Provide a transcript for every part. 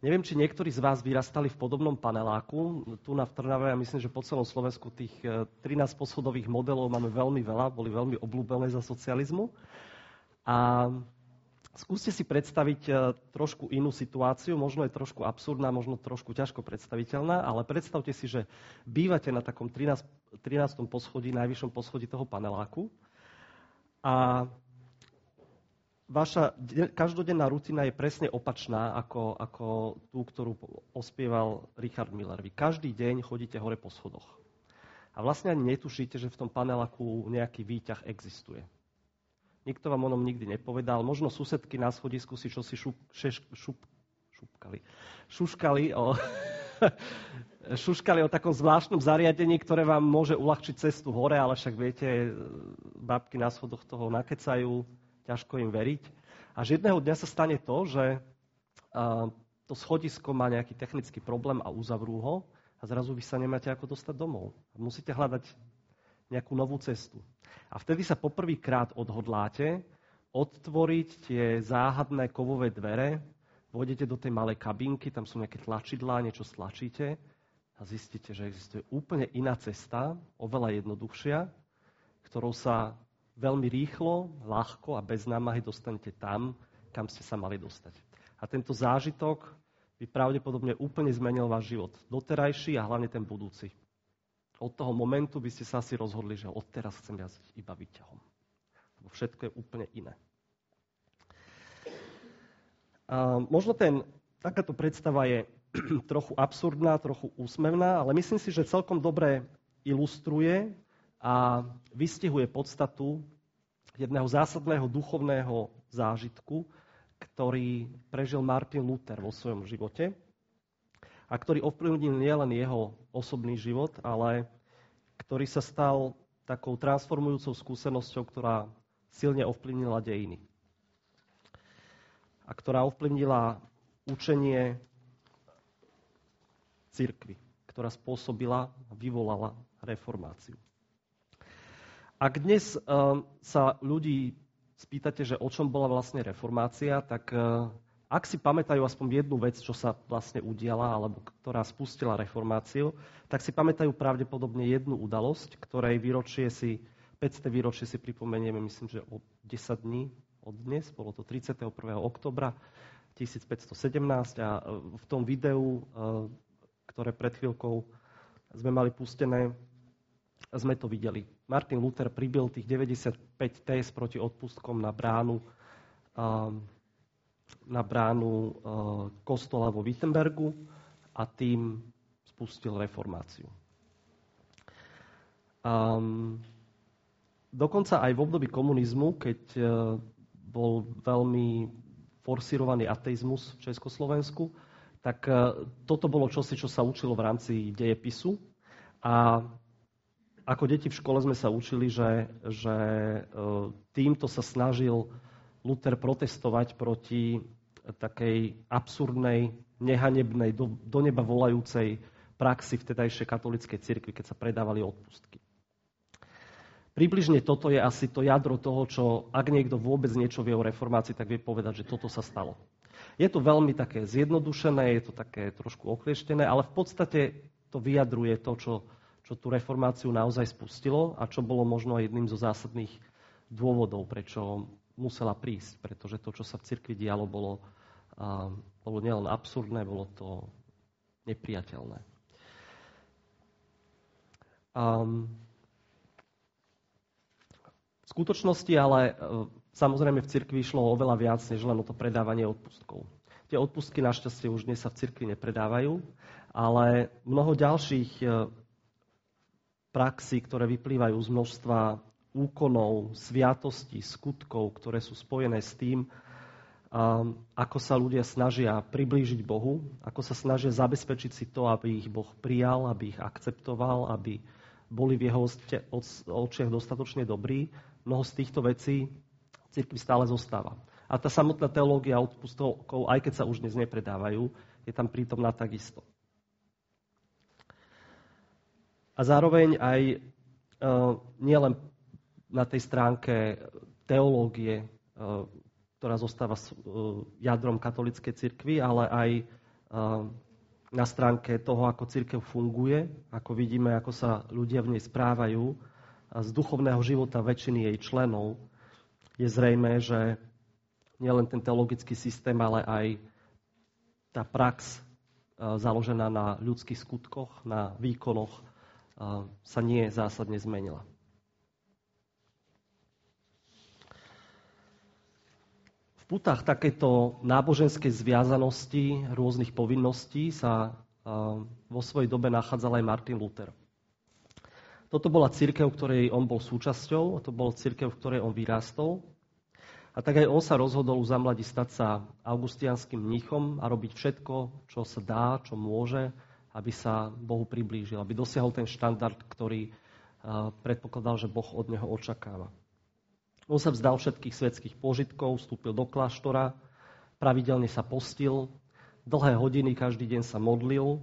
Neviem, či niektorí z vás vyrastali v podobnom paneláku. Tu na Trnave, a myslím, že po celom Slovensku tých 13 e, poschodových modelov máme veľmi veľa, boli veľmi obľúbené za socializmu. A skúste si predstaviť e, trošku inú situáciu, možno je trošku absurdná, možno trošku ťažko predstaviteľná, ale predstavte si, že bývate na takom 13, 13. poschodí, najvyššom poschodí toho paneláku a vaša každodenná rutina je presne opačná ako, ako tú, ktorú ospieval Richard Miller. Vy každý deň chodíte hore po schodoch. A vlastne ani netušíte, že v tom paneláku nejaký výťah existuje. Nikto vám o tom nikdy nepovedal. Možno susedky na schodisku si čo šup, šeš, šup, šupkali. Šuškali o, šuškali o takom zvláštnom zariadení, ktoré vám môže uľahčiť cestu hore, ale však viete, babky na schodoch toho nakecajú, ťažko im veriť. A že jedného dňa sa stane to, že to schodisko má nejaký technický problém a uzavrú ho a zrazu vy sa nemáte ako dostať domov. Musíte hľadať nejakú novú cestu. A vtedy sa poprvýkrát odhodláte odtvoriť tie záhadné kovové dvere, vôjdete do tej malej kabinky, tam sú nejaké tlačidlá, niečo stlačíte a zistíte, že existuje úplne iná cesta, oveľa jednoduchšia, ktorou sa veľmi rýchlo, ľahko a bez námahy dostanete tam, kam ste sa mali dostať. A tento zážitok by pravdepodobne úplne zmenil váš život. Doterajší a hlavne ten budúci. Od toho momentu by ste sa asi rozhodli, že odteraz chcem jazdiť iba výťahom. Lebo všetko je úplne iné. A možno ten, takáto predstava je trochu absurdná, trochu úsmevná, ale myslím si, že celkom dobre ilustruje a vystihuje podstatu jedného zásadného duchovného zážitku, ktorý prežil Martin Luther vo svojom živote a ktorý ovplyvnil nielen jeho osobný život, ale ktorý sa stal takou transformujúcou skúsenosťou, ktorá silne ovplyvnila dejiny. A ktorá ovplyvnila učenie cirkvy, ktorá spôsobila a vyvolala reformáciu. Ak dnes uh, sa ľudí spýtate, že o čom bola vlastne reformácia, tak uh, ak si pamätajú aspoň jednu vec, čo sa vlastne udiala, alebo ktorá spustila reformáciu, tak si pamätajú pravdepodobne jednu udalosť, ktorej výročie si, 500. výročie si pripomenieme, myslím, že o 10 dní od dnes, bolo to 31. oktobra 1517 a v tom videu, ktoré pred chvíľkou sme mali pustené, sme to videli. Martin Luther pribil tých 95 tés proti odpustkom na bránu, na bránu kostola vo Wittenbergu a tým spustil reformáciu. Um, dokonca aj v období komunizmu, keď uh, bol veľmi forsírovaný ateizmus v Československu, tak uh, toto bolo čosi, čo sa učilo v rámci dejepisu. A ako deti v škole sme sa učili, že, že e, týmto sa snažil Luther protestovať proti takej absurdnej, nehanebnej, do, do neba volajúcej praxi vtedajšej katolíckej cirkvi, keď sa predávali odpustky. Približne toto je asi to jadro toho, čo ak niekto vôbec niečo vie o reformácii, tak vie povedať, že toto sa stalo. Je to veľmi také zjednodušené, je to také trošku oklieštené, ale v podstate to vyjadruje to, čo, čo tú reformáciu naozaj spustilo a čo bolo možno jedným zo zásadných dôvodov, prečo musela prísť. Pretože to, čo sa v cirkvi dialo, bolo, uh, bolo nielen absurdné, bolo to nepriateľné. Um, v skutočnosti ale uh, samozrejme v cirkvi išlo oveľa viac, než len o to predávanie odpustkov. Tie odpustky našťastie už dnes sa v cirkvi nepredávajú, ale mnoho ďalších uh, praxi, ktoré vyplývajú z množstva úkonov, sviatostí, skutkov, ktoré sú spojené s tým, ako sa ľudia snažia priblížiť Bohu, ako sa snažia zabezpečiť si to, aby ich Boh prijal, aby ich akceptoval, aby boli v jeho očiach dostatočne dobrí. Mnoho z týchto vecí v cirkvi stále zostáva. A tá samotná teológia odpustov, aj keď sa už dnes nepredávajú, je tam prítomná takisto. A zároveň aj uh, nielen na tej stránke teológie, uh, ktorá zostáva uh, jadrom katolíckej cirkvi, ale aj na stránke toho, ako církev funguje, ako vidíme, ako sa ľudia v nej správajú, a z duchovného života väčšiny jej členov, je zrejme, že nielen ten teologický systém, ale aj tá prax založená na ľudských skutkoch, na výkonoch, sa nie zásadne zmenila. putách takéto náboženskej zviazanosti, rôznych povinností sa vo svojej dobe nachádzal aj Martin Luther. Toto bola církev, ktorej on bol súčasťou, to bol církev, v ktorej on vyrástol. A tak aj on sa rozhodol u zamladí stať sa augustianským mníchom a robiť všetko, čo sa dá, čo môže, aby sa Bohu priblížil, aby dosiahol ten štandard, ktorý predpokladal, že Boh od neho očakáva. On sa vzdal všetkých svetských požitkov, vstúpil do kláštora, pravidelne sa postil, dlhé hodiny každý deň sa modlil,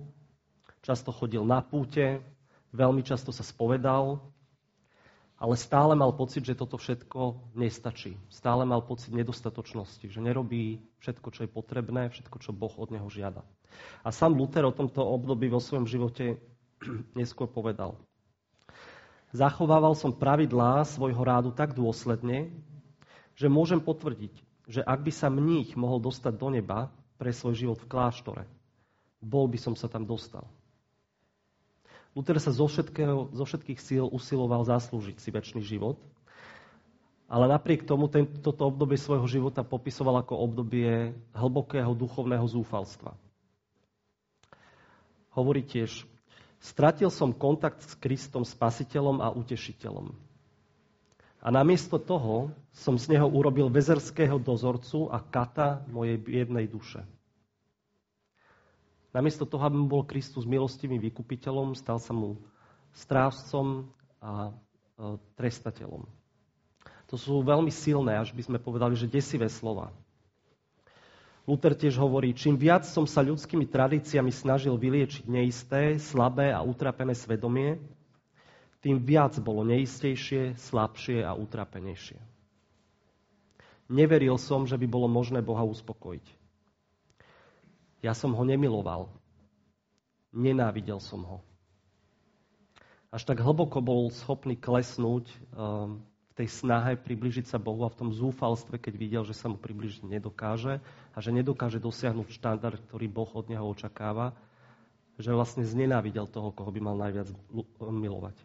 často chodil na púte, veľmi často sa spovedal, ale stále mal pocit, že toto všetko nestačí. Stále mal pocit nedostatočnosti, že nerobí všetko, čo je potrebné, všetko, čo Boh od neho žiada. A sám Luther o tomto období vo svojom živote neskôr povedal. Zachovával som pravidlá svojho rádu tak dôsledne, že môžem potvrdiť, že ak by sa mních mohol dostať do neba pre svoj život v kláštore, bol by som sa tam dostal. Luther sa zo, všetkého, zo všetkých síl usiloval zaslúžiť si väčší život, ale napriek tomu tento, toto obdobie svojho života popisoval ako obdobie hlbokého duchovného zúfalstva. Hovorí tiež, Stratil som kontakt s Kristom spasiteľom a utešiteľom. A namiesto toho som z neho urobil vezerského dozorcu a kata mojej biednej duše. Namiesto toho, aby bol Kristus milostivým vykupiteľom, stal sa mu strážcom a e, trestateľom. To sú veľmi silné, až by sme povedali, že desivé slova. Luther tiež hovorí, čím viac som sa ľudskými tradíciami snažil vyliečiť neisté, slabé a utrapené svedomie, tým viac bolo neistejšie, slabšie a utrapenejšie. Neveril som, že by bolo možné Boha uspokojiť. Ja som ho nemiloval. Nenávidel som ho. Až tak hlboko bol schopný klesnúť um, tej snahe približiť sa Bohu a v tom zúfalstve, keď videl, že sa mu približiť nedokáže a že nedokáže dosiahnuť štandard, ktorý Boh od neho očakáva, že vlastne znenávidel toho, koho by mal najviac milovať.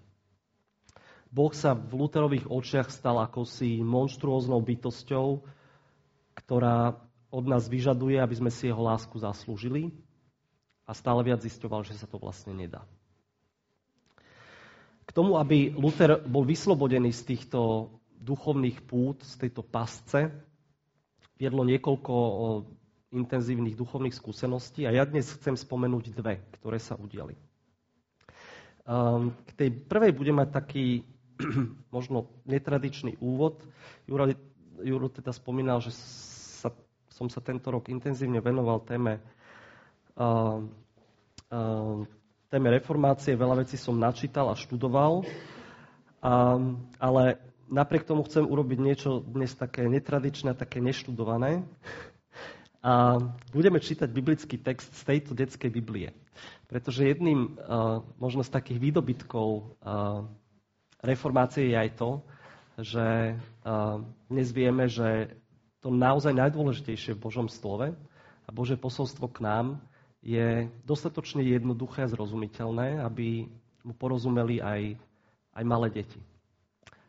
Boh sa v Luterových očiach stal akousi monštruóznou bytosťou, ktorá od nás vyžaduje, aby sme si jeho lásku zaslúžili a stále viac zisťoval, že sa to vlastne nedá. K tomu, aby Luther bol vyslobodený z týchto duchovných pút, z tejto pasce, viedlo niekoľko intenzívnych duchovných skúseností a ja dnes chcem spomenúť dve, ktoré sa udiali. K tej prvej budem mať taký možno netradičný úvod. Juro, Juro teda spomínal, že som sa tento rok intenzívne venoval téme uh, uh, téme reformácie veľa vecí som načítal a študoval, a, ale napriek tomu chcem urobiť niečo dnes také netradičné, také neštudované. A budeme čítať biblický text z tejto detskej Biblie. Pretože jedným uh, možno z takých výdobytkov uh, reformácie je aj to, že uh, dnes vieme, že to naozaj najdôležitejšie v Božom slove a Bože posolstvo k nám je dostatočne jednoduché a zrozumiteľné, aby mu porozumeli aj, aj malé deti.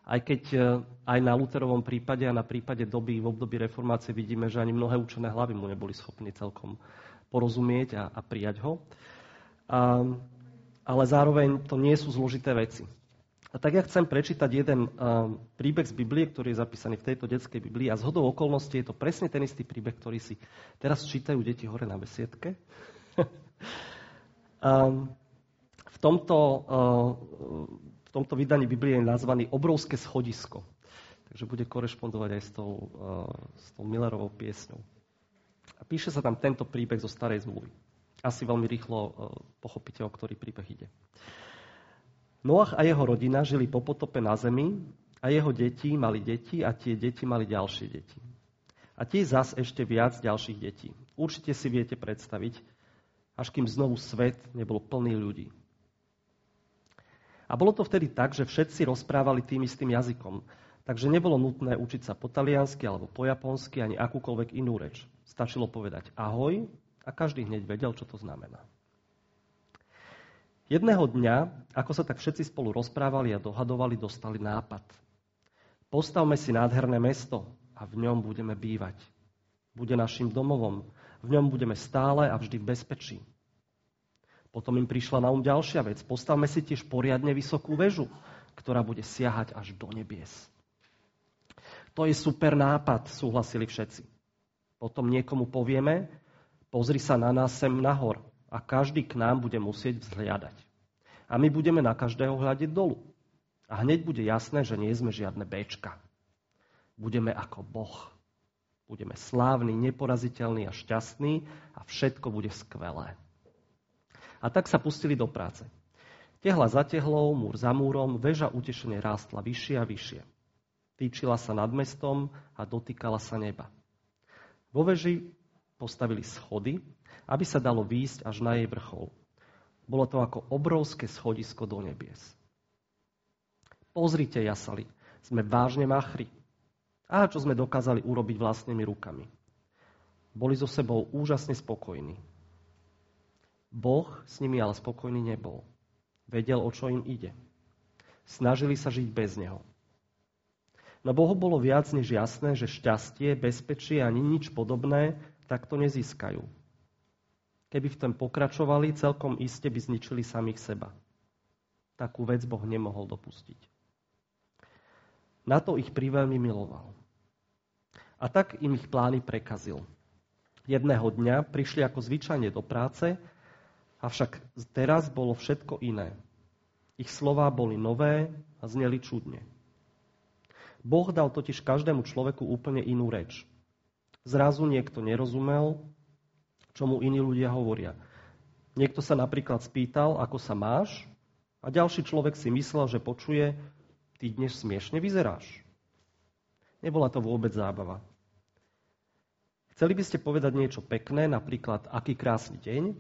Aj keď e, aj na Luterovom prípade a na prípade doby, v období reformácie vidíme, že ani mnohé učené hlavy mu neboli schopní celkom porozumieť a, a prijať ho. A, ale zároveň to nie sú zložité veci. A tak ja chcem prečítať jeden príbeh z Biblie, ktorý je zapísaný v tejto detskej Biblii a z hodou okolností je to presne ten istý príbeh, ktorý si teraz čítajú deti hore na besiedke. V, tomto, v tomto vydaní Biblie je nazvaný Obrovské schodisko. Takže bude korešpondovať aj s tou, s tou Millerovou piesňou. A píše sa tam tento príbeh zo starej zmluvy. Asi veľmi rýchlo pochopíte, o ktorý príbeh ide. Noach a jeho rodina žili po potope na zemi a jeho deti mali deti a tie deti mali ďalšie deti. A tie zas ešte viac ďalších detí. Určite si viete predstaviť, až kým znovu svet nebol plný ľudí. A bolo to vtedy tak, že všetci rozprávali tým istým jazykom, takže nebolo nutné učiť sa po taliansky alebo po japonsky ani akúkoľvek inú reč. Stačilo povedať ahoj a každý hneď vedel, čo to znamená. Jedného dňa, ako sa tak všetci spolu rozprávali a dohadovali, dostali nápad. Postavme si nádherné mesto a v ňom budeme bývať. Bude našim domovom, v ňom budeme stále a vždy v bezpečí. Potom im prišla na um ďalšia vec. Postavme si tiež poriadne vysokú väžu, ktorá bude siahať až do nebies. To je super nápad, súhlasili všetci. Potom niekomu povieme, pozri sa na nás sem nahor a každý k nám bude musieť vzhliadať. A my budeme na každého hľadiť dolu. A hneď bude jasné, že nie sme žiadne Bčka. Budeme ako Boh. Budeme slávni, neporaziteľní a šťastní a všetko bude skvelé. A tak sa pustili do práce. Tehla za tehlou, múr za múrom, väža utešene rástla vyššie a vyššie. Týčila sa nad mestom a dotýkala sa neba. Vo veži postavili schody, aby sa dalo výjsť až na jej vrchol. Bolo to ako obrovské schodisko do nebies. Pozrite, jasali, sme vážne machri. A čo sme dokázali urobiť vlastnými rukami. Boli so sebou úžasne spokojní. Boh s nimi ale spokojný nebol. Vedel, o čo im ide. Snažili sa žiť bez Neho. No Bohu bolo viac než jasné, že šťastie, bezpečie ani nič podobné takto nezískajú. Keby v tom pokračovali, celkom iste by zničili samých seba. Takú vec Boh nemohol dopustiť. Na to ich priveľmi miloval. A tak im ich plány prekazil. Jedného dňa prišli ako zvyčajne do práce Avšak teraz bolo všetko iné. Ich slová boli nové a zneli čudne. Boh dal totiž každému človeku úplne inú reč. Zrazu niekto nerozumel, čo mu iní ľudia hovoria. Niekto sa napríklad spýtal, ako sa máš, a ďalší človek si myslel, že počuje, ty dnes smiešne vyzeráš. Nebola to vôbec zábava. Chceli by ste povedať niečo pekné, napríklad aký krásny deň,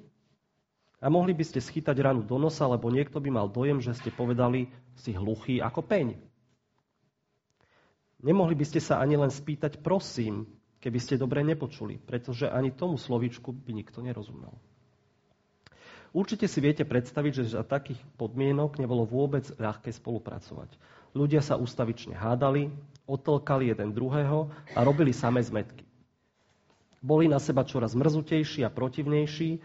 a mohli by ste schytať ranu do nosa, lebo niekto by mal dojem, že ste povedali si hluchý ako peň. Nemohli by ste sa ani len spýtať prosím, keby ste dobre nepočuli, pretože ani tomu slovíčku by nikto nerozumel. Určite si viete predstaviť, že za takých podmienok nebolo vôbec ľahké spolupracovať. Ľudia sa ustavične hádali, otlkali jeden druhého a robili samé zmetky. Boli na seba čoraz mrzutejší a protivnejší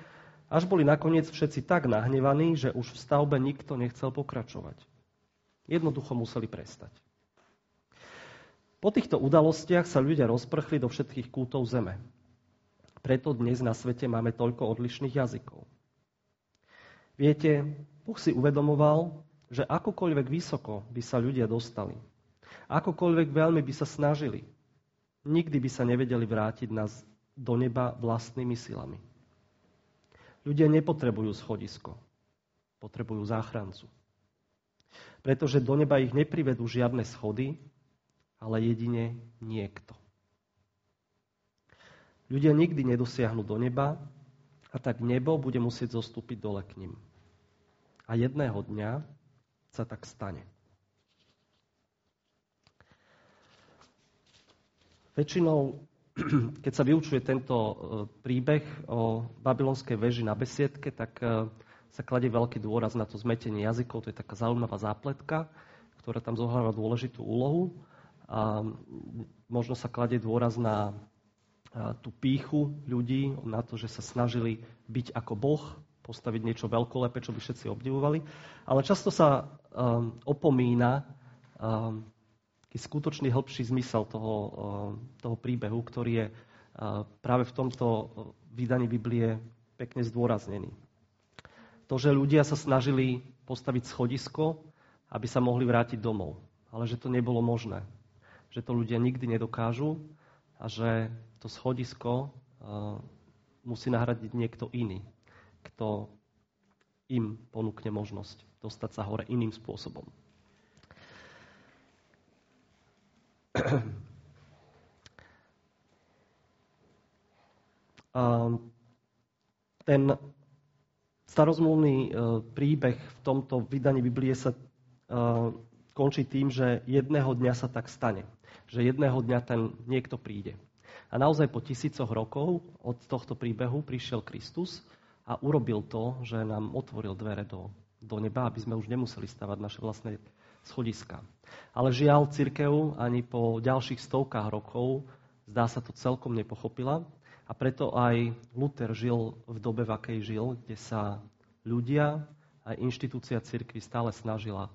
až boli nakoniec všetci tak nahnevaní, že už v stavbe nikto nechcel pokračovať. Jednoducho museli prestať. Po týchto udalostiach sa ľudia rozprchli do všetkých kútov zeme. Preto dnes na svete máme toľko odlišných jazykov. Viete, Boh si uvedomoval, že akokoľvek vysoko by sa ľudia dostali, akokoľvek veľmi by sa snažili, nikdy by sa nevedeli vrátiť nás do neba vlastnými silami. Ľudia nepotrebujú schodisko. Potrebujú záchrancu. Pretože do neba ich neprivedú žiadne schody, ale jedine niekto. Ľudia nikdy nedosiahnu do neba a tak nebo bude musieť zostúpiť dole k ním. A jedného dňa sa tak stane. Väčšinou keď sa vyučuje tento e, príbeh o babylonskej veži na besiedke, tak e, sa kladie veľký dôraz na to zmetenie jazykov. To je taká zaujímavá zápletka, ktorá tam zohráva dôležitú úlohu. A možno sa kladie dôraz na e, tú píchu ľudí, na to, že sa snažili byť ako Boh, postaviť niečo veľkolepé, čo by všetci obdivovali. Ale často sa um, opomína taký skutočný hĺbší zmysel toho, eh, toho príbehu, ktorý je eh, práve v tomto eh, vydaní Biblie pekne zdôraznený. To, že ľudia sa snažili postaviť schodisko, aby sa mohli vrátiť domov. Ale že to nebolo možné. Že to ľudia nikdy nedokážu a že to schodisko musí nahradiť niekto iný, kto im ponúkne možnosť dostať sa hore iným spôsobom. ten starozmluvný príbeh v tomto vydaní Biblie sa končí tým, že jedného dňa sa tak stane. Že jedného dňa ten niekto príde. A naozaj po tisícoch rokov od tohto príbehu prišiel Kristus a urobil to, že nám otvoril dvere do, do neba, aby sme už nemuseli stavať naše vlastné schodiska. Ale žiaľ, církev ani po ďalších stovkách rokov zdá sa to celkom nepochopila a preto aj Luther žil v dobe, v akej žil, kde sa ľudia a inštitúcia církvy stále snažila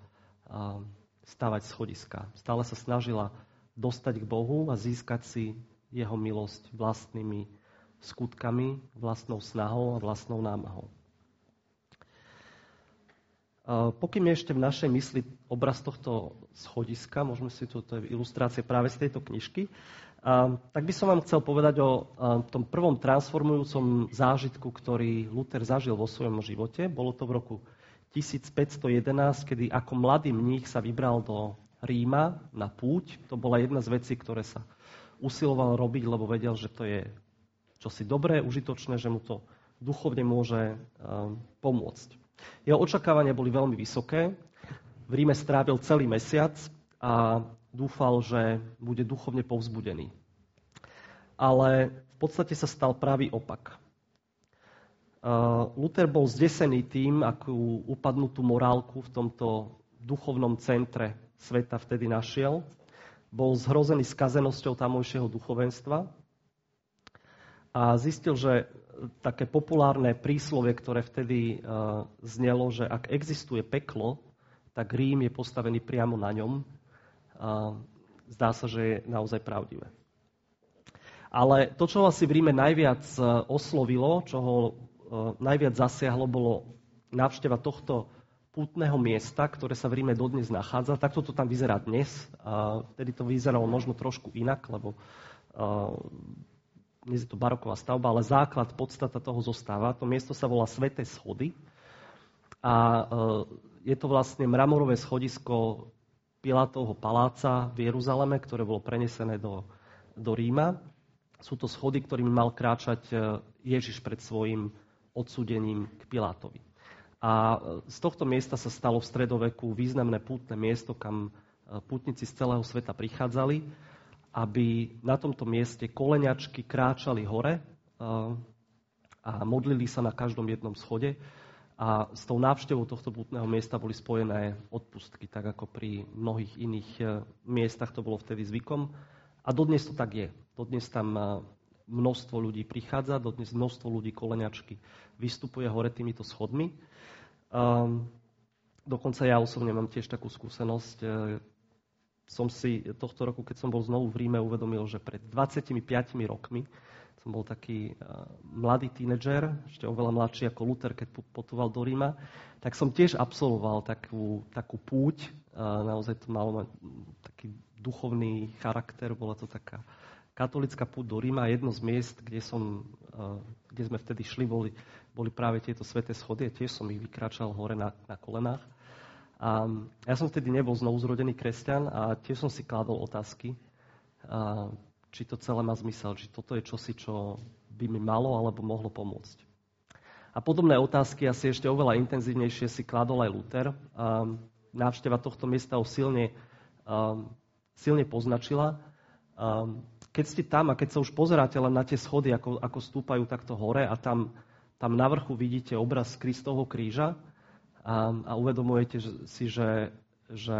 stavať schodiska. Stále sa snažila dostať k Bohu a získať si jeho milosť vlastnými skutkami, vlastnou snahou a vlastnou námahou. Pokým je ešte v našej mysli obraz tohto schodiska, môžeme si tu, to je ilustrácia práve z tejto knižky, tak by som vám chcel povedať o tom prvom transformujúcom zážitku, ktorý Luther zažil vo svojom živote. Bolo to v roku 1511, kedy ako mladý mních sa vybral do Ríma na púť. To bola jedna z vecí, ktoré sa usiloval robiť, lebo vedel, že to je čosi dobré, užitočné, že mu to duchovne môže um, pomôcť. Jeho očakávania boli veľmi vysoké. V Ríme strávil celý mesiac a dúfal, že bude duchovne povzbudený. Ale v podstate sa stal pravý opak. Uh, Luther bol zdesený tým, akú upadnutú morálku v tomto duchovnom centre sveta vtedy našiel. Bol zhrozený skazenosťou tamojšieho duchovenstva a zistil, že také populárne príslovie, ktoré vtedy uh, znelo, že ak existuje peklo, tak Rím je postavený priamo na ňom. Zdá sa, že je naozaj pravdivé. Ale to, čo asi v Ríme najviac oslovilo, čo ho najviac zasiahlo, bolo návšteva tohto pútneho miesta, ktoré sa v Ríme dodnes nachádza. Takto to tam vyzerá dnes. Vtedy to vyzeralo možno trošku inak, lebo dnes je to baroková stavba, ale základ, podstata toho zostáva. To miesto sa volá Sveté schody a je to vlastne mramorové schodisko Pilatovho paláca v Jeruzaleme, ktoré bolo prenesené do, do Ríma. Sú to schody, ktorými mal kráčať Ježiš pred svojim odsúdením k Pilátovi. A e, z tohto miesta sa stalo v stredoveku významné pútne miesto, kam pútnici z celého sveta prichádzali aby na tomto mieste koleňačky kráčali hore a modlili sa na každom jednom schode. A s tou návštevou tohto putného miesta boli spojené odpustky, tak ako pri mnohých iných e, miestach to bolo vtedy zvykom. A dodnes to tak je. Dodnes tam e, množstvo ľudí prichádza, dodnes množstvo ľudí koleňačky vystupuje hore týmito schodmi. Um, dokonca ja osobne mám tiež takú skúsenosť, e, som si tohto roku, keď som bol znovu v Ríme, uvedomil, že pred 25 rokmi som bol taký uh, mladý tínedžer, ešte oveľa mladší ako Luther, keď potoval do Ríma, tak som tiež absolvoval takú, takú púť. Uh, naozaj to malo taký duchovný charakter, bola to taká katolická púť do Ríma. Jedno z miest, kde, som, uh, kde sme vtedy šli, boli, boli práve tieto sveté schody a tiež som ich vykračal hore na, na kolenách. A ja som vtedy nebol znovu zrodený kresťan a tiež som si kládol otázky, a či to celé má zmysel, či toto je čosi, čo by mi malo alebo mohlo pomôcť. A podobné otázky asi ešte oveľa intenzívnejšie si kládol aj Luther. Návšteva tohto miesta ho silne, silne poznačila. A keď ste tam a keď sa už pozeráte len na tie schody, ako, ako stúpajú takto hore a tam, tam na vrchu vidíte obraz Kristovho kríža, a, a uvedomujete si, že, že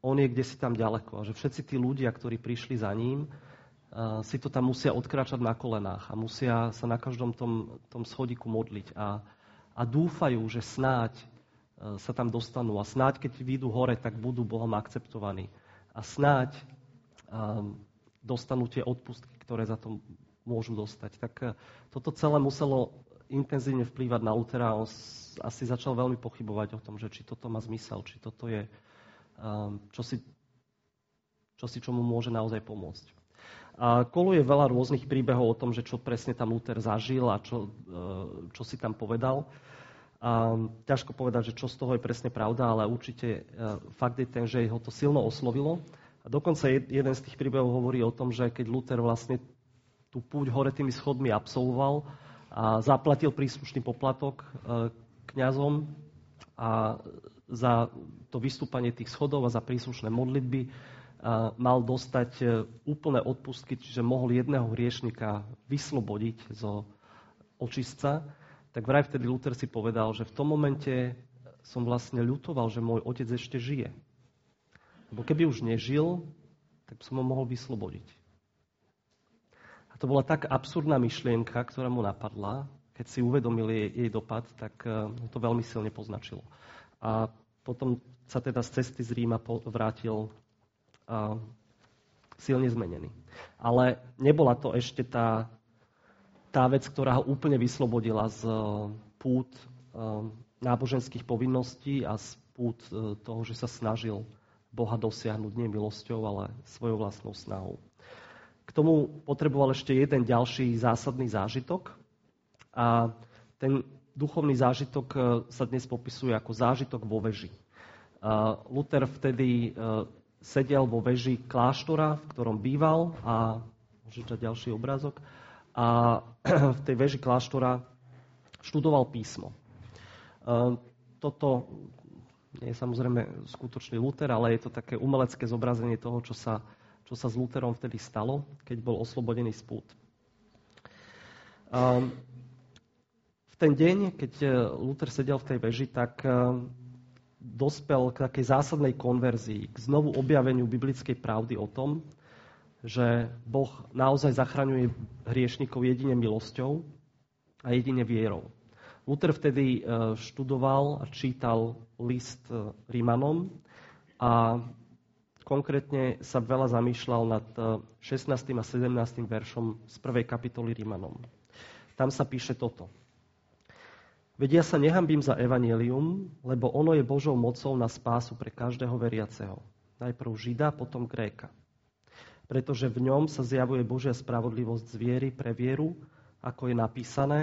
on je kde si tam ďaleko a že všetci tí ľudia, ktorí prišli za ním, a, si to tam musia odkráčať na kolenách a musia sa na každom tom, tom schodiku modliť a, a dúfajú, že snáď sa tam dostanú a snáď, keď vyjdú hore, tak budú Bohom akceptovaní. A snáď um, dostanú tie odpustky, ktoré za to môžu dostať. Tak toto celé muselo intenzívne vplývať na Lutera. On asi začal veľmi pochybovať o tom, že či toto má zmysel, či toto je um, čosi, čosi, čo mu môže naozaj pomôcť. A koluje veľa rôznych príbehov o tom, že čo presne tam Luther zažil a čo, uh, čo si tam povedal. A ťažko povedať, že čo z toho je presne pravda, ale určite fakt je ten, že ho to silno oslovilo. A dokonca jeden z tých príbehov hovorí o tom, že keď Luther vlastne tú púť hore tými schodmi absolvoval, a zaplatil príslušný poplatok, e, kňazom a za to vystúpanie tých schodov a za príslušné modlitby mal dostať e, úplné odpustky, čiže mohol jedného hriešnika vyslobodiť zo očistca, tak vraj vtedy Luther si povedal, že v tom momente som vlastne ľutoval, že môj otec ešte žije. Lebo keby už nežil, tak som ho mohol vyslobodiť. A to bola tak absurdná myšlienka, ktorá mu napadla, keď si uvedomil jej, jej dopad, tak uh, to veľmi silne poznačilo. A potom sa teda z cesty z Ríma vrátil uh, silne zmenený. Ale nebola to ešte tá, tá vec, ktorá ho úplne vyslobodila z uh, pút náboženských povinností a z pút toho, že sa snažil Boha dosiahnuť nie milosťou, ale svojou vlastnou snahou. K tomu potreboval ešte jeden ďalší zásadný zážitok. A ten duchovný zážitok e, sa dnes popisuje ako zážitok vo veži. Luther vtedy e, sedel vo veži kláštora, v ktorom býval a môžete ďalší obrázok. A v tej veži kláštora študoval písmo. E, toto nie je samozrejme skutočný Luther, ale je to také umelecké zobrazenie toho, čo sa, čo sa s Lutherom vtedy stalo, keď bol oslobodený z pút. Um, v ten deň, keď e, Luther sedel v tej veži, tak um, dospel k takej zásadnej konverzii, k znovu objaveniu biblickej pravdy o tom, že Boh naozaj zachraňuje hriešnikov jedine milosťou a jedine vierou. Luther vtedy e, študoval a čítal list e, Rímanom a konkrétne sa veľa zamýšľal nad 16. E, a 17. veršom z prvej kapitoly Rímanom. Tam sa píše toto. Vedia sa nehambím za evanelium, lebo ono je Božou mocou na spásu pre každého veriaceho. Najprv Žida, potom Gréka. Pretože v ňom sa zjavuje Božia spravodlivosť z viery pre vieru, ako je napísané,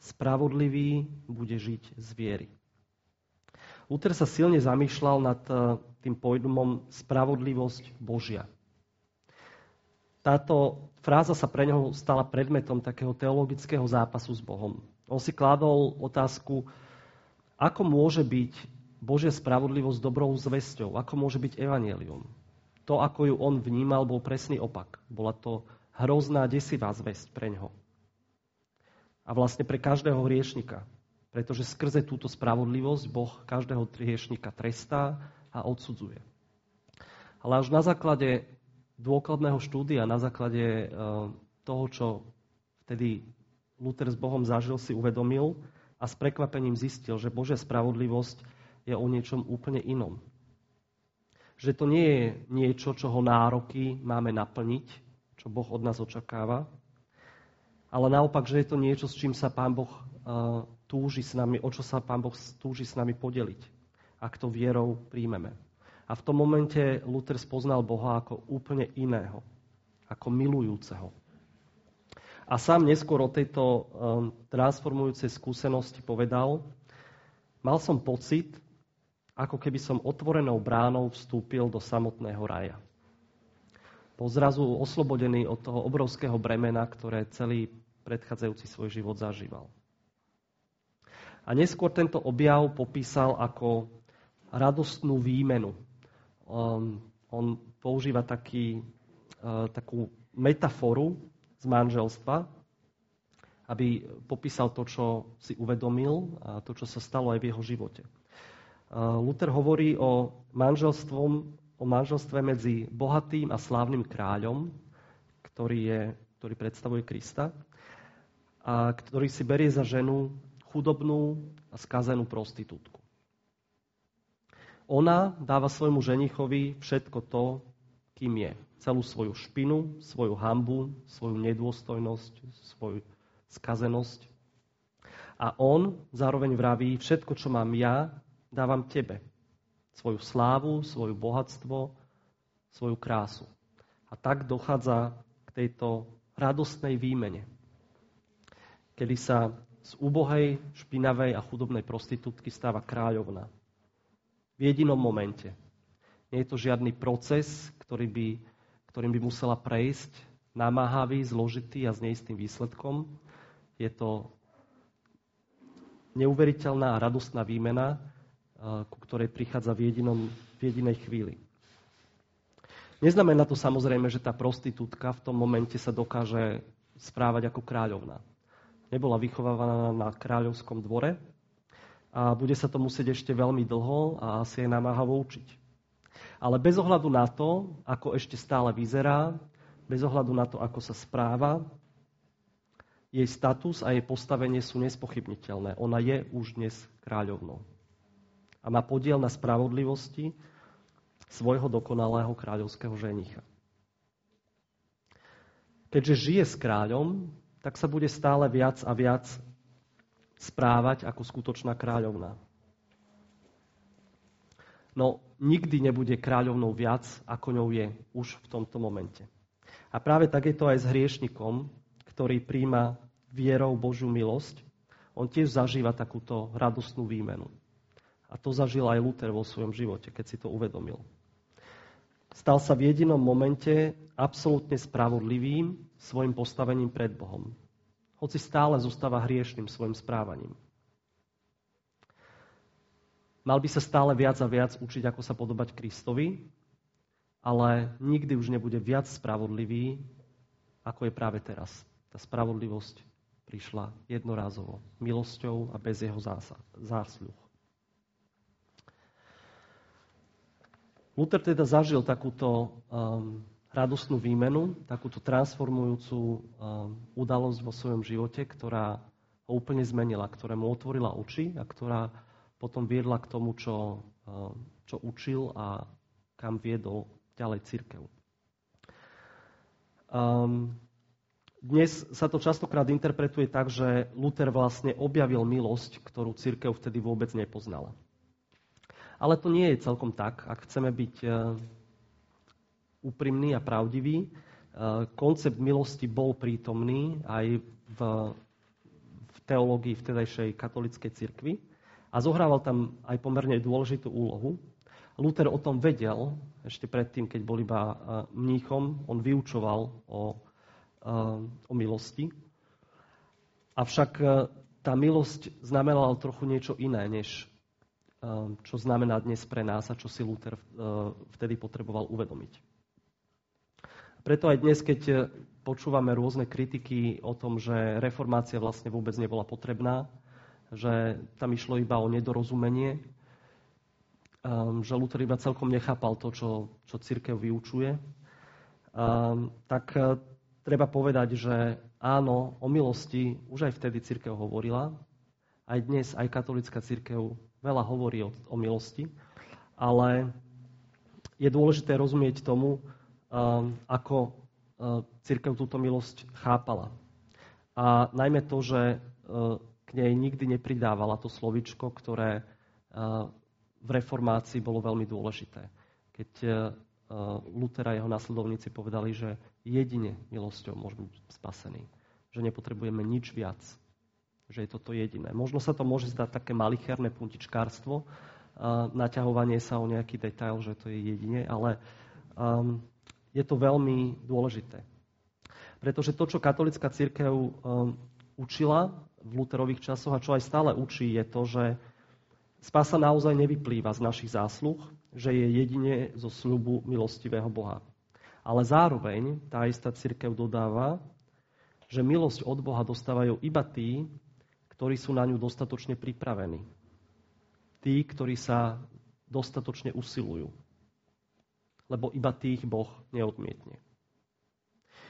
Spravodlivý bude žiť z viery. Luther sa silne zamýšľal nad eh, tým pojmom spravodlivosť Božia. Táto fráza sa pre neho stala predmetom takého teologického zápasu s Bohom. On si kládol otázku, ako môže byť Božia spravodlivosť dobrou zväzťou, ako môže byť evanielium. To, ako ju on vnímal, bol presný opak. Bola to hrozná, desivá zväzť pre neho a vlastne pre každého hriešnika. Pretože skrze túto spravodlivosť Boh každého hriešnika trestá a odsudzuje. Ale až na základe dôkladného štúdia, na základe e, toho, čo vtedy Luther s Bohom zažil, si uvedomil a s prekvapením zistil, že Božia spravodlivosť je o niečom úplne inom. Že to nie je niečo, čoho nároky máme naplniť, čo Boh od nás očakáva, ale naopak, že je to niečo, s čím sa Pán Boh uh, túži s nami, o čo sa Pán Boh túži s nami podeliť, ak to vierou príjmeme. A v tom momente Luther spoznal Boha ako úplne iného, ako milujúceho. A sám neskôr o tejto um, transformujúcej skúsenosti povedal, mal som pocit, ako keby som otvorenou bránou vstúpil do samotného raja. Po zrazu oslobodený od toho obrovského bremena, ktoré celý predchádzajúci svoj život zažíval. A neskôr tento objav popísal ako radostnú výmenu. Um, on používa taký, uh, takú metaforu z manželstva, aby popísal to, čo si uvedomil a to, čo sa stalo aj v jeho živote. Uh, Luther hovorí o, manželstvom, o manželstve medzi bohatým a slávnym kráľom, ktorý, je, ktorý predstavuje Krista, a ktorý si berie za ženu chudobnú a skazenú prostitútku. Ona dáva svojmu ženichovi všetko to, kým je. Celú svoju špinu, svoju hambu, svoju nedôstojnosť, svoju skazenosť. A on zároveň vraví, všetko, čo mám ja, dávam tebe. Svoju slávu, svoju bohatstvo, svoju krásu. A tak dochádza k tejto radostnej výmene kedy sa z úbohej, špinavej a chudobnej prostitútky stáva kráľovna. V jedinom momente. Nie je to žiadny proces, ktorý by, ktorým by musela prejsť, namáhavý, zložitý a s neistým výsledkom. Je to neuveriteľná a radostná výmena, ku ktorej prichádza v, jedinom, v jedinej chvíli. Neznamená to samozrejme, že tá prostitútka v tom momente sa dokáže správať ako kráľovná. Nebola vychovávaná na kráľovskom dvore a bude sa to musieť ešte veľmi dlho a asi aj namáhavo učiť. Ale bez ohľadu na to, ako ešte stále vyzerá, bez ohľadu na to, ako sa správa, jej status a jej postavenie sú nespochybniteľné. Ona je už dnes kráľovnou. A má podiel na spravodlivosti svojho dokonalého kráľovského ženicha. Keďže žije s kráľom, tak sa bude stále viac a viac správať ako skutočná kráľovná. No nikdy nebude kráľovnou viac, ako ňou je už v tomto momente. A práve tak je to aj s hriešnikom, ktorý príjma vierou Božiu milosť. On tiež zažíva takúto radostnú výmenu. A to zažil aj Luther vo svojom živote, keď si to uvedomil. Stal sa v jedinom momente absolútne spravodlivým svojim postavením pred Bohom. Hoci stále zostáva hriešným svojim správaním. Mal by sa stále viac a viac učiť, ako sa podobať Kristovi, ale nikdy už nebude viac spravodlivý, ako je práve teraz. Tá spravodlivosť prišla jednorázovo, milosťou a bez jeho zásluh. Luther teda zažil takúto um, radostnú výmenu, takúto transformujúcu um, udalosť vo svojom živote, ktorá ho úplne zmenila, ktorá mu otvorila oči a ktorá potom viedla k tomu, čo, um, čo učil a kam viedol ďalej církev. Um, dnes sa to častokrát interpretuje tak, že Luther vlastne objavil milosť, ktorú církev vtedy vôbec nepoznala. Ale to nie je celkom tak. Ak chceme byť e, úprimný a pravdivý, e, koncept milosti bol prítomný aj v, v teológii vtedajšej katolickej cirkvi a zohrával tam aj pomerne dôležitú úlohu. Luther o tom vedel ešte predtým, keď bol iba e, mníchom. On vyučoval o, o milosti. Avšak tá milosť znamenala trochu niečo iné, než čo znamená dnes pre nás a čo si Luther eh, vtedy potreboval uvedomiť. Preto aj dnes, keď eh, počúvame rôzne kritiky o tom, že reformácia vlastne vôbec nebola potrebná, že tam išlo iba o nedorozumenie, ehm, že Luther iba celkom nechápal to, čo, čo církev vyučuje, ehm, tak eh, treba povedať, že áno, o milosti už aj vtedy církev hovorila, aj dnes aj katolická církev veľa hovorí o, o milosti, ale je dôležité rozumieť tomu, um, ako uh, církev túto milosť chápala. A najmä to, že uh, k nej nikdy nepridávala to slovičko, ktoré uh, v reformácii bolo veľmi dôležité. Keď Luther a jeho nasledovníci povedali, že jedine milosťou môžeme byť spasení. Že nepotrebujeme nič viac že je toto jediné. Možno sa to môže zdať také malicherné puntičkárstvo, naťahovanie sa o nejaký detail, že to je jedine, ale um, je to veľmi dôležité. Pretože to, čo katolická církev um, učila v Luterových časoch a čo aj stále učí, je to, že spása naozaj nevyplýva z našich zásluh, že je jedine zo sľubu milostivého Boha. Ale zároveň tá istá církev dodáva, že milosť od Boha dostávajú iba tí, ktorí sú na ňu dostatočne pripravení. Tí, ktorí sa dostatočne usilujú. Lebo iba tých Boh neodmietne.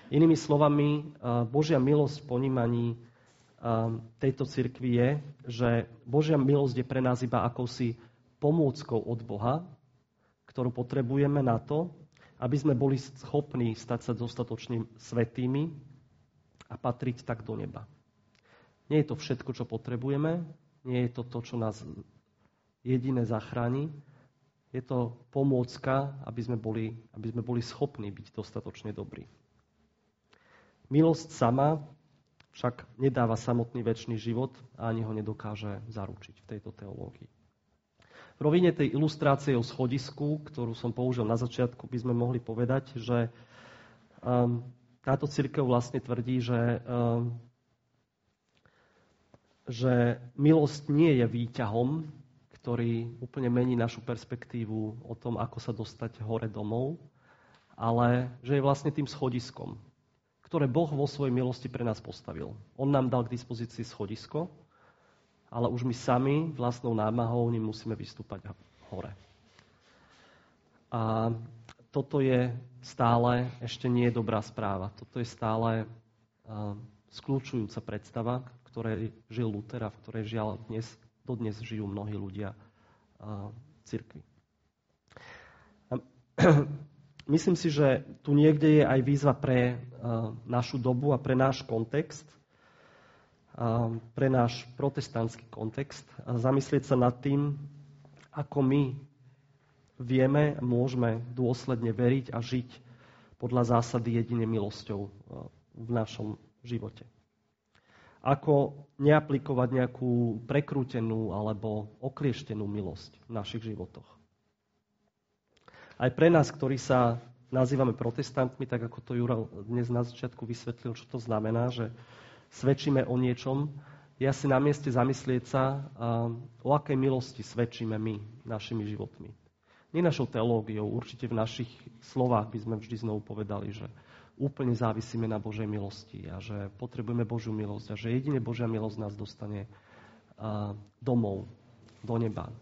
Inými slovami, Božia milosť v ponímaní tejto cirkvi je, že Božia milosť je pre nás iba akousi pomôckou od Boha, ktorú potrebujeme na to, aby sme boli schopní stať sa dostatočne svetými a patriť tak do neba. Nie je to všetko, čo potrebujeme, nie je to to, čo nás jediné zachráni. Je to pomôcka, aby sme boli, aby sme boli schopní byť dostatočne dobrí. Milosť sama však nedáva samotný väčší život a ani ho nedokáže zaručiť v tejto teológii. V rovine tej ilustrácie o schodisku, ktorú som použil na začiatku, by sme mohli povedať, že um, táto církev vlastne tvrdí, že um, že milosť nie je výťahom, ktorý úplne mení našu perspektívu o tom, ako sa dostať hore domov, ale že je vlastne tým schodiskom, ktoré Boh vo svojej milosti pre nás postavil. On nám dal k dispozícii schodisko, ale už my sami vlastnou námahou musíme vystúpať hore. A toto je stále ešte nie dobrá správa. Toto je stále skľúčujúca predstava, ktorej žil Luther a v ktorej žiaľ dnes, dodnes žijú mnohí ľudia uh, cirkvi. Myslím si, že tu niekde je aj výzva pre uh, našu dobu a pre náš kontext, pre náš protestantský kontext. Zamyslieť sa nad tým, ako my vieme, môžeme dôsledne veriť a žiť podľa zásady jedine milosťou uh, v našom živote. Ako neaplikovať nejakú prekrútenú alebo oklieštenú milosť v našich životoch. Aj pre nás, ktorí sa nazývame protestantmi, tak ako to Jura dnes na začiatku vysvetlil, čo to znamená, že svedčíme o niečom, ja si na mieste zamyslieť sa, o akej milosti svedčíme my našimi životmi. Nie našou teológiou, určite v našich slovách by sme vždy znovu povedali, že úplne závisíme na Božej milosti a že potrebujeme Božiu milosť a že jedine Božia milosť nás dostane domov, do neba.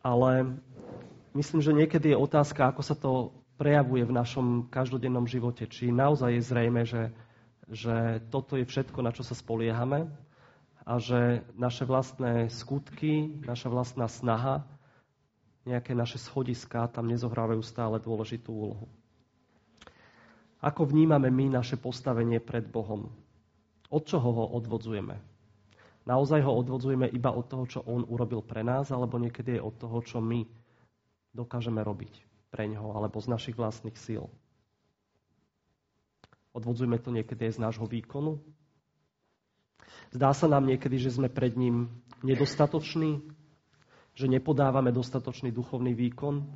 Ale myslím, že niekedy je otázka, ako sa to prejavuje v našom každodennom živote. Či naozaj je zrejme, že, že toto je všetko, na čo sa spoliehame a že naše vlastné skutky, naša vlastná snaha, nejaké naše schodiska tam nezohrávajú stále dôležitú úlohu. Ako vnímame my naše postavenie pred Bohom? Od čoho ho odvodzujeme? Naozaj ho odvodzujeme iba od toho, čo On urobil pre nás, alebo niekedy je od toho, čo my dokážeme robiť pre ňoho alebo z našich vlastných síl. Odvodzujeme to niekedy aj z nášho výkonu. Zdá sa nám niekedy, že sme pred ním nedostatoční, že nepodávame dostatočný duchovný výkon,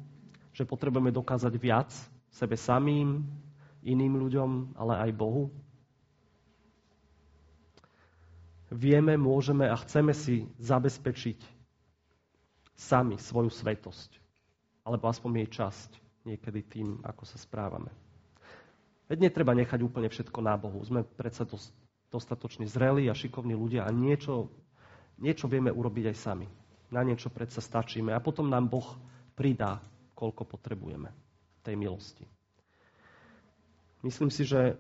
že potrebujeme dokázať viac sebe samým, iným ľuďom, ale aj Bohu. Vieme, môžeme a chceme si zabezpečiť sami svoju svetosť alebo aspoň jej časť niekedy tým, ako sa správame. Veď netreba nechať úplne všetko na Bohu. Sme predsa dostatočne zrelí a šikovní ľudia a niečo, niečo vieme urobiť aj sami. Na niečo predsa stačíme a potom nám Boh pridá, koľko potrebujeme tej milosti. Myslím si, že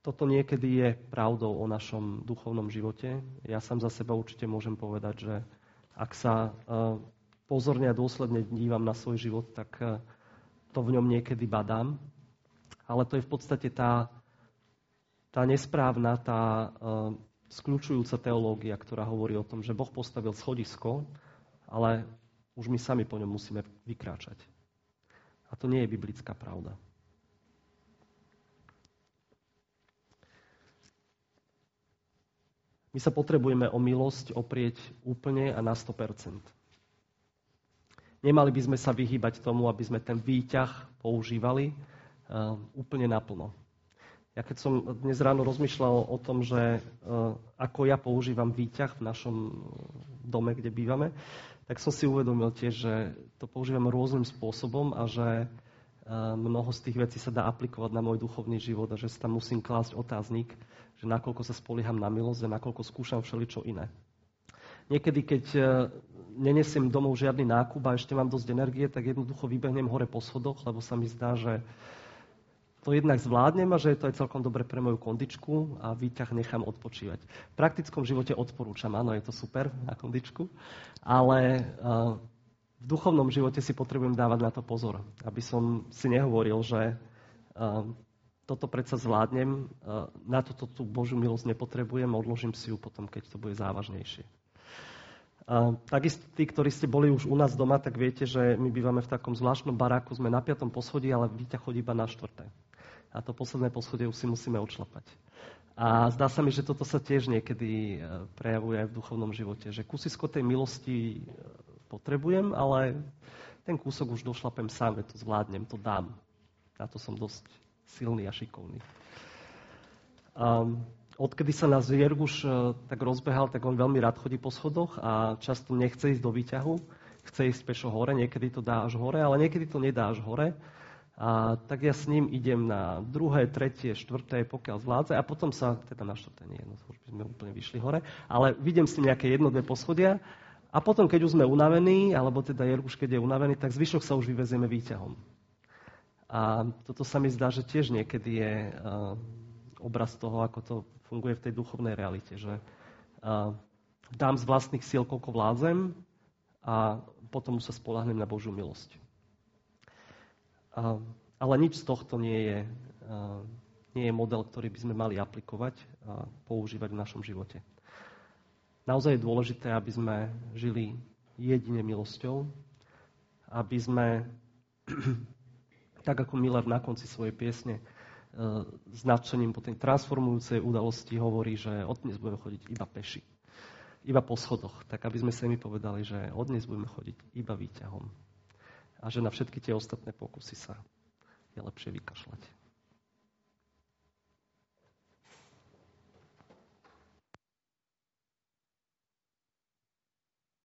toto niekedy je pravdou o našom duchovnom živote. Ja sám za seba určite môžem povedať, že ak sa uh, pozorne a dôsledne dívam na svoj život, tak eh, to v ňom niekedy badám. Ale to je v podstate tá, tá nesprávna, tá uh, skľúčujúca teológia, ktorá hovorí o tom, že Boh postavil schodisko, ale už my sami po ňom musíme vykráčať. A to nie je biblická pravda. My sa potrebujeme o milosť oprieť úplne a na 100%. Nemali by sme sa vyhýbať tomu, aby sme ten výťah používali uh, úplne naplno. Ja keď som dnes ráno rozmýšľal o tom, že uh, ako ja používam výťah v našom dome, kde bývame, tak som si uvedomil tiež, že to používam rôznym spôsobom a že mnoho z tých vecí sa dá aplikovať na môj duchovný život a že sa tam musím klásť otáznik, že nakoľko sa spolieham na milosť a nakoľko skúšam všeličo iné. Niekedy, keď nenesiem domov žiadny nákup a ešte mám dosť energie, tak jednoducho vybehnem hore po schodoch, lebo sa mi zdá, že to jednak zvládnem a že je to aj celkom dobre pre moju kondičku a výťah nechám odpočívať. V praktickom živote odporúčam, áno, je to super na kondičku, ale uh, v duchovnom živote si potrebujem dávať na to pozor, aby som si nehovoril, že uh, toto predsa zvládnem, uh, na toto tú Božiu milosť nepotrebujem, odložím si ju potom, keď to bude závažnejšie. A takisto tí, ktorí ste boli už u nás doma, tak viete, že my bývame v takom zvláštnom baráku, sme na piatom poschodí, ale výťah chodí iba na štvrté. A to posledné poschodie už si musíme odšlapať. A zdá sa mi, že toto sa tiež niekedy prejavuje aj v duchovnom živote, že kusisko tej milosti potrebujem, ale ten kúsok už došlapem sám, to zvládnem, to dám. Na to som dosť silný a šikovný. Um, odkedy sa nás Jerguš tak rozbehal, tak on veľmi rád chodí po schodoch a často nechce ísť do výťahu, chce ísť pešo hore, niekedy to dá až hore, ale niekedy to nedá až hore. A tak ja s ním idem na druhé, tretie, štvrté, pokiaľ zvládze a potom sa, teda na štvrté nie, no už by sme úplne vyšli hore, ale vidím s ním nejaké jedno, dve poschodia a potom, keď už sme unavení, alebo teda Jerguš, keď je unavený, tak zvyšok sa už vyvezieme výťahom. A toto sa mi zdá, že tiež niekedy je uh, obraz toho, ako to funguje v tej duchovnej realite, že uh, dám z vlastných síl, koľko vládzem a potom sa spolahnem na Božiu milosť. Ale nič z tohto nie je, a, nie je model, ktorý by sme mali aplikovať a používať v našom živote. Naozaj je dôležité, aby sme žili jedine milosťou, aby sme, tak ako Miller na konci svojej piesne, s nadšením po tej transformujúcej udalosti hovorí, že od dnes budeme chodiť iba peši. Iba po schodoch. Tak aby sme sa mi povedali, že od dnes budeme chodiť iba výťahom a že na všetky tie ostatné pokusy sa je lepšie vykašľať.